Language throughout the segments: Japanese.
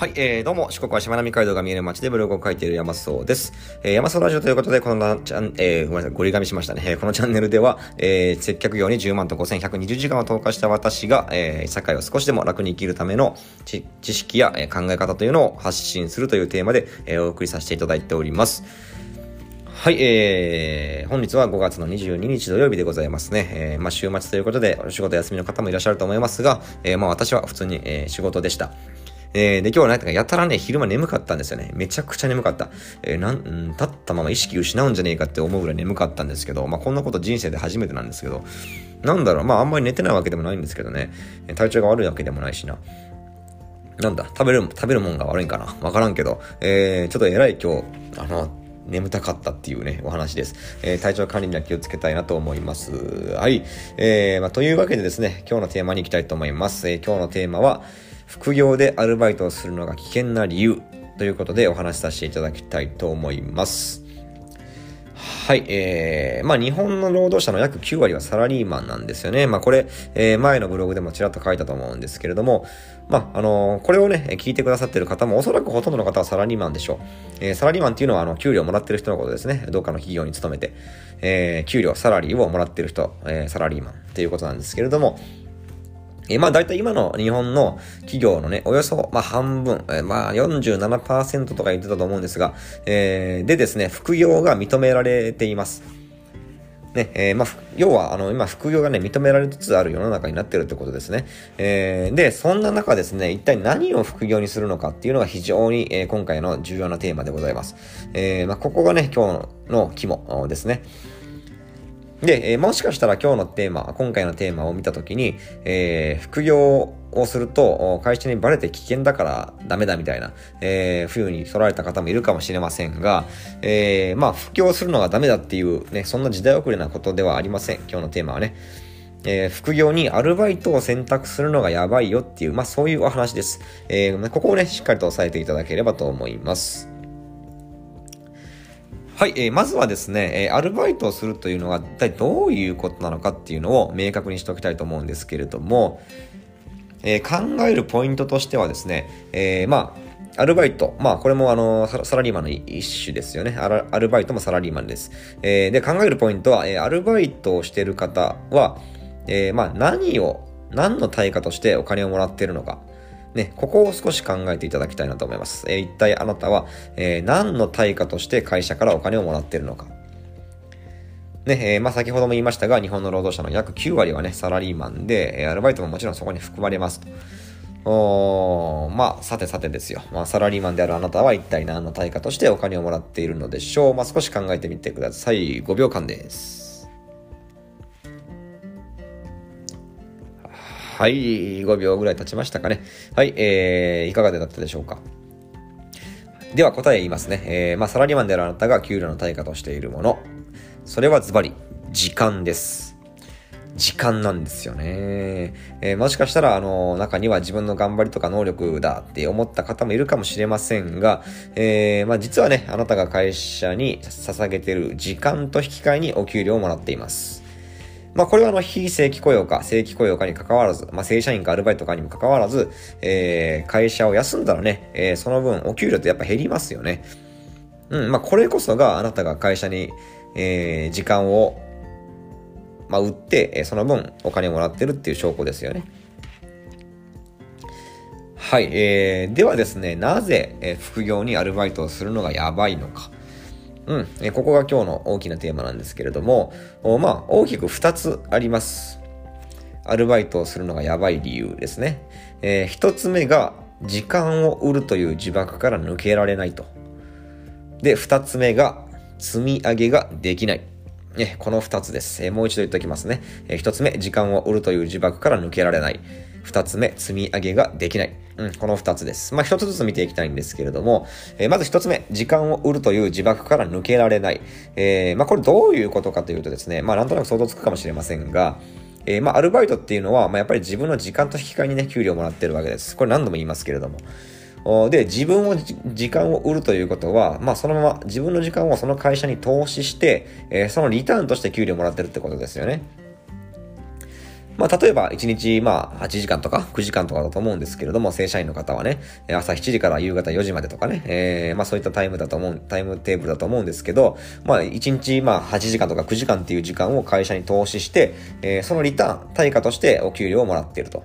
はい、えー、どうも、四国はしまなみ海道が見える街でブログを書いている山荘です。えー、山荘ラジオということで、このチャン、えー、ごめんなさい、ごりがみしましたね。えー、このチャンネルでは、えー、接客業に10万と5120時間を投下した私が、えー、社会を少しでも楽に生きるための知識や、えー、考え方というのを発信するというテーマで、えー、お送りさせていただいております。はい、えー、本日は5月の22日土曜日でございますね。えー、まあ週末ということで、お仕事休みの方もいらっしゃると思いますが、えー、まあ私は普通に、えー、仕事でした。えー、で、今日はなんかやたらね、昼間眠かったんですよね。めちゃくちゃ眠かった。えー、なん、ん、立ったまま意識失うんじゃねえかって思うぐらい眠かったんですけど、まあこんなこと人生で初めてなんですけど、なんだろう、まああんまり寝てないわけでもないんですけどね、体調が悪いわけでもないしな。なんだ、食べる、食べるもんが悪いんかなわからんけど、えー、ちょっと偉い今日、あの、眠たかったっていうね、お話です。えー、体調管理には気をつけたいなと思います。はい。えー、まあ、というわけでですね、今日のテーマに行きたいと思います。えー、今日のテーマは、副業でアルバイトをするのが危険な理由ということでお話しさせていただきたいと思います。はい、えー、まあ日本の労働者の約9割はサラリーマンなんですよね。まあこれ、えー、前のブログでもちらっと書いたと思うんですけれども、まああのー、これをね、聞いてくださってる方もおそらくほとんどの方はサラリーマンでしょう。えー、サラリーマンっていうのはあの、給料をもらってる人のことですね。どっかの企業に勤めて、えー、給料、サラリーをもらってる人、えー、サラリーマンっていうことなんですけれども、えまあ大体今の日本の企業のね、およそ、まあ半分、えまあ47%とか言ってたと思うんですが、えー、でですね、副業が認められています。ね、えー、まあ、要は、あの、今、副業がね、認められつつある世の中になってるってことですね。えー、で、そんな中ですね、一体何を副業にするのかっていうのが非常に、えー、今回の重要なテーマでございます。え、まあ、ここがね、今日の肝ですね。で、えー、もしかしたら今日のテーマ、今回のテーマを見たときに、えー、副業をすると会社にバレて危険だからダメだみたいな、えー、風に取られた方もいるかもしれませんが、えー、まあ、副業するのがダメだっていうね、そんな時代遅れなことではありません。今日のテーマはね。えー、副業にアルバイトを選択するのがやばいよっていう、まあそういうお話です。えー、ここをね、しっかりと押さえていただければと思います。はい、えー、まずはですね、えー、アルバイトをするというのは一体どういうことなのかっていうのを明確にしておきたいと思うんですけれども、えー、考えるポイントとしてはですね、えー、まあ、アルバイト。まあ、これもあの、サラリーマンの一種ですよね。アルバイトもサラリーマンです。えー、で、考えるポイントは、えー、アルバイトをしている方は、えー、まあ、何を、何の対価としてお金をもらっているのか。ね、ここを少し考えていただきたいなと思います。えー、一体あなたは、えー、何の対価として会社からお金をもらっているのか。ね、えー、まあ、先ほども言いましたが、日本の労働者の約9割はね、サラリーマンで、えアルバイトももちろんそこに含まれますと。おまあ、さてさてですよ。まあ、サラリーマンであるあなたは一体何の対価としてお金をもらっているのでしょう。まあ、少し考えてみてください。5秒間です。はい、5秒ぐらい経ちましたかね。はい、えー、いかがでだったでしょうか。では答え言いますね。えー、まあ、サラリーマンであるあなたが給料の対価としているもの。それはズバリ、時間です。時間なんですよね。えー、もしかしたら、あの、中には自分の頑張りとか能力だって思った方もいるかもしれませんが、えー、まあ、実はね、あなたが会社に捧げている時間と引き換えにお給料をもらっています。まあ、これはあの、非正規雇用か、正規雇用かに関わらず、まあ、正社員かアルバイトかにも関わらず、えー、会社を休んだらね、えー、その分、お給料ってやっぱ減りますよね。うん、まあ、これこそがあなたが会社に、えー、時間を、まあ、売って、えー、その分お金をもらってるっていう証拠ですよね。はい、えー、ではですね、なぜ、えー、副業にアルバイトをするのがやばいのか。うん、えここが今日の大きなテーマなんですけれども、まあ、大きく2つあります。アルバイトをするのがやばい理由ですね。えー、1つ目が、時間を売るという呪縛から抜けられないと。で、2つ目が、積み上げができない。ね、この2つです。もう一度言っておきますね。え、1つ目、時間を売るという呪縛から抜けられない。2つ目、積み上げができない。うん、この2つです。まあ、1つずつ見ていきたいんですけれども、えー、まず1つ目、時間を売るという自爆から抜けられない。えー、まあ、これどういうことかというとですね、まあ、なんとなく想像つくかもしれませんが、えー、まあ、アルバイトっていうのは、まあ、やっぱり自分の時間と引き換えにね、給料をもらってるわけです。これ何度も言いますけれども。で、自分を、時間を売るということは、まあそのまま自分の時間をその会社に投資して、えー、そのリターンとして給料もらってるってことですよね。まあ、例えば1日、まあ、8時間とか9時間とかだと思うんですけれども、正社員の方はね、朝7時から夕方4時までとかね、えー、まあそういったタイムだと思う、タイムテーブルだと思うんですけど、まあ1日、まあ8時間とか9時間っていう時間を会社に投資して、えー、そのリターン、対価としてお給料をもらっていると。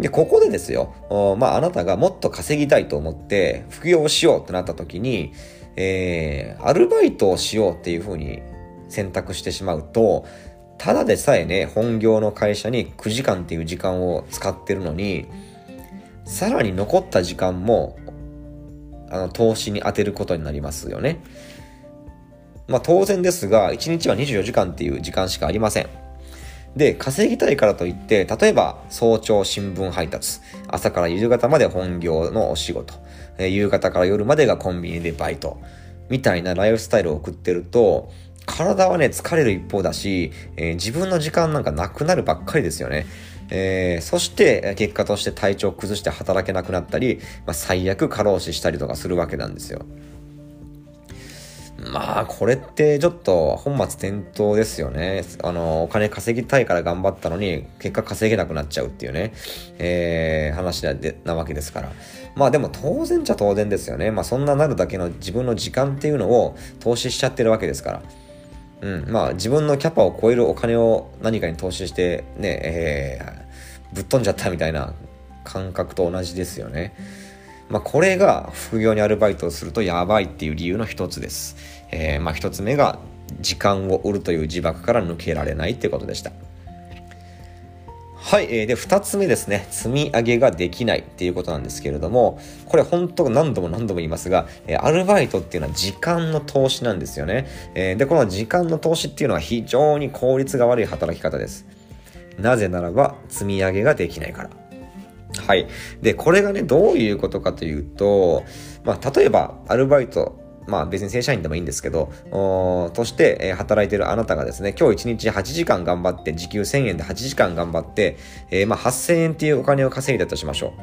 で、ここでですよ、まああなたがもっと稼ぎたいと思って、副業をしようってなった時に、えー、アルバイトをしようっていうふうに選択してしまうと、ただでさえね、本業の会社に9時間っていう時間を使ってるのに、さらに残った時間も、あの、投資に充てることになりますよね。まあ当然ですが、1日は24時間っていう時間しかありません。で、稼ぎたいからといって、例えば早朝新聞配達、朝から夕方まで本業のお仕事、え夕方から夜までがコンビニでバイト、みたいなライフスタイルを送ってると、体はね、疲れる一方だし、えー、自分の時間なんかなくなるばっかりですよね。えー、そして、結果として体調を崩して働けなくなったり、まあ、最悪過労死したりとかするわけなんですよ。まあ、これってちょっと本末転倒ですよね。あの、お金稼ぎたいから頑張ったのに、結果稼げなくなっちゃうっていうね、えー、話でなわけですから。まあでも当然じゃ当然ですよね。まあそんななるだけの自分の時間っていうのを投資しちゃってるわけですから。うん、まあ自分のキャパを超えるお金を何かに投資してね、えー、ぶっ飛んじゃったみたいな感覚と同じですよね。まあこれが副業にアルバイトをするとやばいっていう理由の一つです。えー、まあ一つ目が時間を売るという自爆から抜けられないってことでした。はい。えー、で、二つ目ですね。積み上げができないっていうことなんですけれども、これ本当何度も何度も言いますが、えー、アルバイトっていうのは時間の投資なんですよね。えー、で、この時間の投資っていうのは非常に効率が悪い働き方です。なぜならば、積み上げができないから。はい。で、これがね、どういうことかというと、まあ、例えば、アルバイトまあ別に正社員でもいいんですけど、として、え、働いてるあなたがですね、今日1日8時間頑張って、時給1000円で8時間頑張って、えー、まあ8000円っていうお金を稼いだとしましょ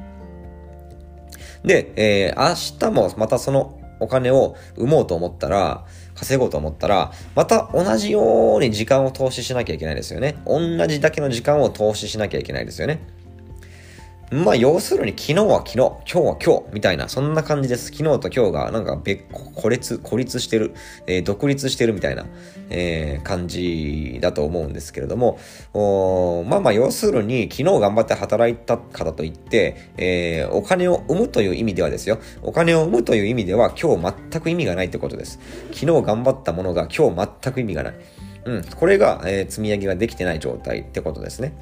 う。で、えー、明日もまたそのお金を生もうと思ったら、稼ごうと思ったら、また同じように時間を投資しなきゃいけないですよね。同じだけの時間を投資しなきゃいけないですよね。まあ、要するに昨日は昨日、今日は今日、みたいな、そんな感じです。昨日と今日がなんか別、孤立、孤立してる、えー、独立してるみたいな、えー、感じだと思うんですけれども、おまあまあ、要するに昨日頑張って働いたからといって、えー、お金を生むという意味ではですよ。お金を生むという意味では今日全く意味がないってことです。昨日頑張ったものが今日全く意味がない。うん、これが、えー、積み上げができてない状態ってことですね。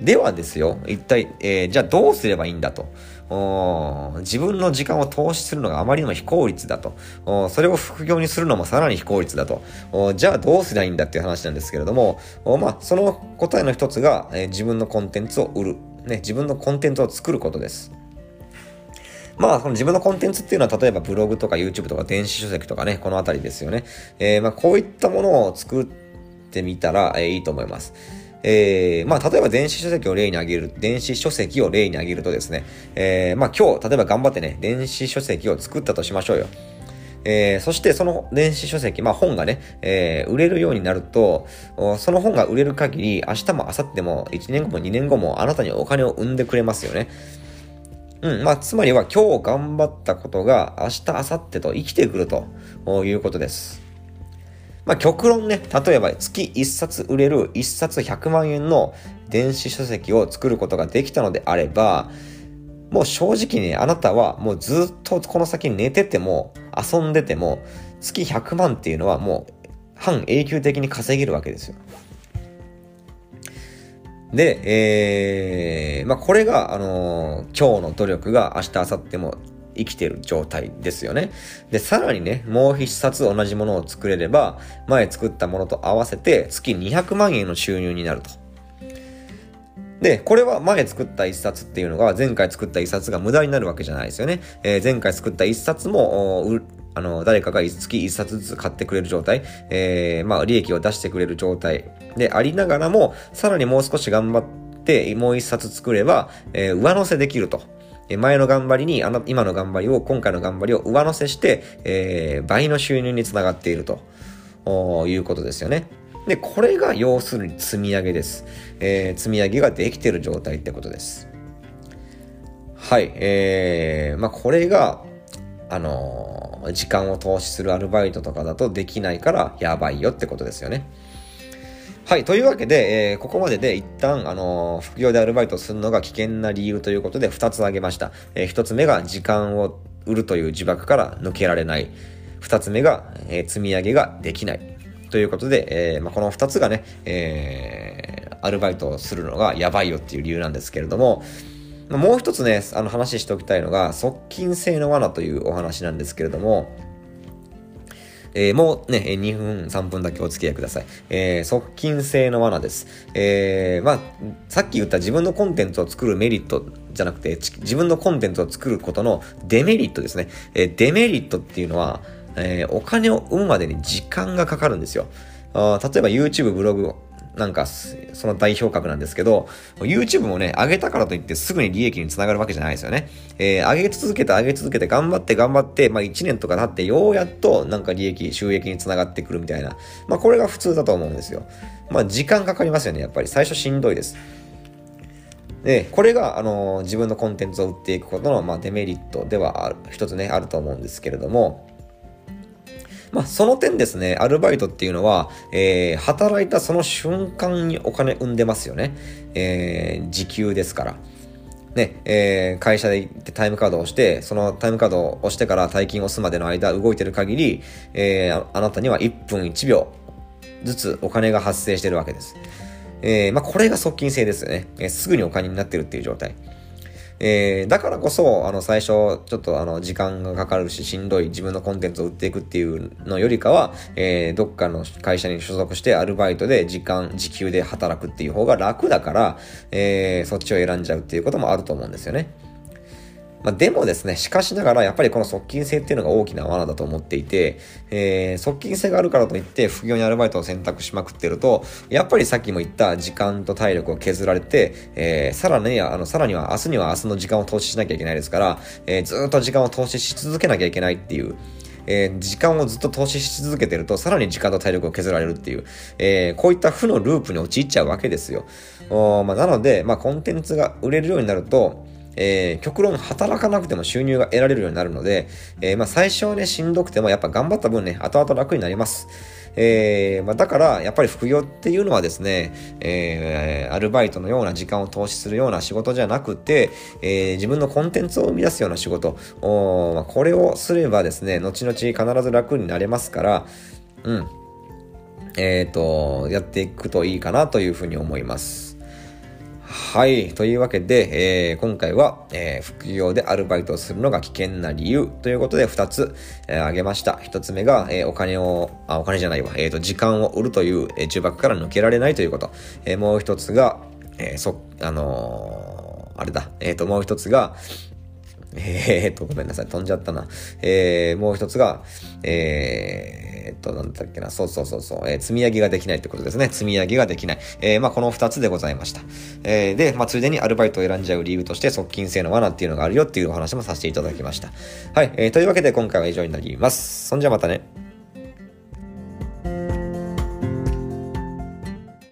ではですよ、一体、えー、じゃあどうすればいいんだと。自分の時間を投資するのがあまりにも非効率だと。それを副業にするのもさらに非効率だと。じゃあどうすりゃいいんだっていう話なんですけれども、まあ、その答えの一つが、えー、自分のコンテンツを売る。ね、自分のコンテンツを作ることです。まあ、その自分のコンテンツっていうのは、例えばブログとか YouTube とか電子書籍とかね、このあたりですよね。えー、まあ、こういったものを作ってみたら、えー、いいと思います。えー、まあ、例えば電子書籍を例に挙げる、電子書籍を例に挙げるとですね、えー、まあ、今日、例えば頑張ってね、電子書籍を作ったとしましょうよ。えー、そしてその電子書籍、まあ本がね、えー、売れるようになると、その本が売れる限り、明日も明後日も1年後も2年後もあなたにお金を生んでくれますよね。うん、まあ、つまりは今日頑張ったことが明日、明後日と生きてくるということです。まあ、極論ね、例えば月1冊売れる1冊100万円の電子書籍を作ることができたのであれば、もう正直ね、あなたはもうずっとこの先寝てても、遊んでても、月100万っていうのはもう半永久的に稼げるわけですよ。で、えー、まあ、これが、あのー、今日の努力が明日、明後日も生きてる状態ですよね。で、さらにね、もう一冊同じものを作れれば、前作ったものと合わせて月200万円の収入になると。で、これは前作った一冊っていうのが前回作った一冊が無駄になるわけじゃないですよね。えー、前回作った一冊も、あの、誰かが月一冊ずつ買ってくれる状態、えー、まあ、利益を出してくれる状態でありながらも、さらにもう少し頑張って、もう一冊作れば、えー、上乗せできると。前の頑張りに、あの、今の頑張りを、今回の頑張りを上乗せして、えー、倍の収入につながっているということですよね。で、これが要するに積み上げです。えー、積み上げができてる状態ってことです。はい。えー、まあ、これが、あのー、時間を投資するアルバイトとかだとできないからやばいよってことですよね。はい。というわけで、えー、ここまでで一旦、あのー、副業でアルバイトするのが危険な理由ということで2つ挙げました。えー、1つ目が時間を売るという呪縛から抜けられない。2つ目が、え積み上げができない。ということで、えまあ、この2つがね、えアルバイトをするのがやばいよっていう理由なんですけれども、もう一つね、あの話しておきたいのが、側近性の罠というお話なんですけれども、えー、もうね、2分、3分だけお付き合いください。えー、側近性の罠です。えー、まあ、さっき言った自分のコンテンツを作るメリットじゃなくて、自分のコンテンツを作ることのデメリットですね。えー、デメリットっていうのは、えー、お金を生むまでに時間がかかるんですよ。あ例えば YouTube、ブログなんか、その代表格なんですけど、YouTube もね、上げたからといってすぐに利益につながるわけじゃないですよね。えー、上げ続けて上げ続けて頑張って頑張って、まあ1年とか経ってようやっとなんか利益、収益につながってくるみたいな。まあこれが普通だと思うんですよ。まあ時間かかりますよね、やっぱり。最初しんどいです。で、これが、あのー、自分のコンテンツを売っていくことの、まあ、デメリットではある、一つね、あると思うんですけれども、まあ、その点ですね、アルバイトっていうのは、えー、働いたその瞬間にお金生んでますよね。えー、時給ですから。ね、えー、会社で行ってタイムカードを押して、そのタイムカードを押してから大金を押すまでの間動いてる限り、えー、あなたには1分1秒ずつお金が発生してるわけです。えー、まあ、これが側近性ですよね。えー、すぐにお金になってるっていう状態。えー、だからこそ、あの、最初、ちょっとあの、時間がかかるし、しんどい自分のコンテンツを売っていくっていうのよりかは、えー、どっかの会社に所属してアルバイトで時間、時給で働くっていう方が楽だから、えー、そっちを選んじゃうっていうこともあると思うんですよね。まあ、でもですね、しかしながら、やっぱりこの側近性っていうのが大きな罠だと思っていて、えー、側近性があるからといって、副業にアルバイトを選択しまくってると、やっぱりさっきも言った時間と体力を削られて、えー、さらに、あの、さらには明日には明日の時間を投資しなきゃいけないですから、えー、ずっと時間を投資し続けなきゃいけないっていう、えー、時間をずっと投資し続けてると、さらに時間と体力を削られるっていう、えー、こういった負のループに陥っちゃうわけですよ。おまあ、なので、まあ、コンテンツが売れるようになると、えー、極論働かなくても収入が得られるようになるので、えー、まあ最初はね、しんどくてもやっぱ頑張った分ね、後々楽になります。えー、まあ、だから、やっぱり副業っていうのはですね、えー、アルバイトのような時間を投資するような仕事じゃなくて、えー、自分のコンテンツを生み出すような仕事、おまあ、これをすればですね、後々必ず楽になれますから、うん。えっ、と、やっていくといいかなというふうに思います。はい。というわけで、えー、今回は、えー、副業でアルバイトをするのが危険な理由ということで2つ、えー、挙げました。1つ目が、えー、お金を、あ、お金じゃないわ。えっ、ー、と、時間を売るという、えー、呪縛から抜けられないということ。えー、もう1つが、えー、そ、あのー、あれだ。えっ、ー、と、もう1つが、えー、っと、ごめんなさい。飛んじゃったな。えー、もう1つが、えー、え、っと、なんだっけな、そうそうそうそう、えー、積み上げができないってことですね。積み上げができない。えー、まあ、この二つでございました。えー、で、まあ、ついでにアルバイトを選んじゃう理由として、側近性の罠っていうのがあるよっていうお話もさせていただきました。はい、えー、というわけで今回は以上になります。そんじゃまたね。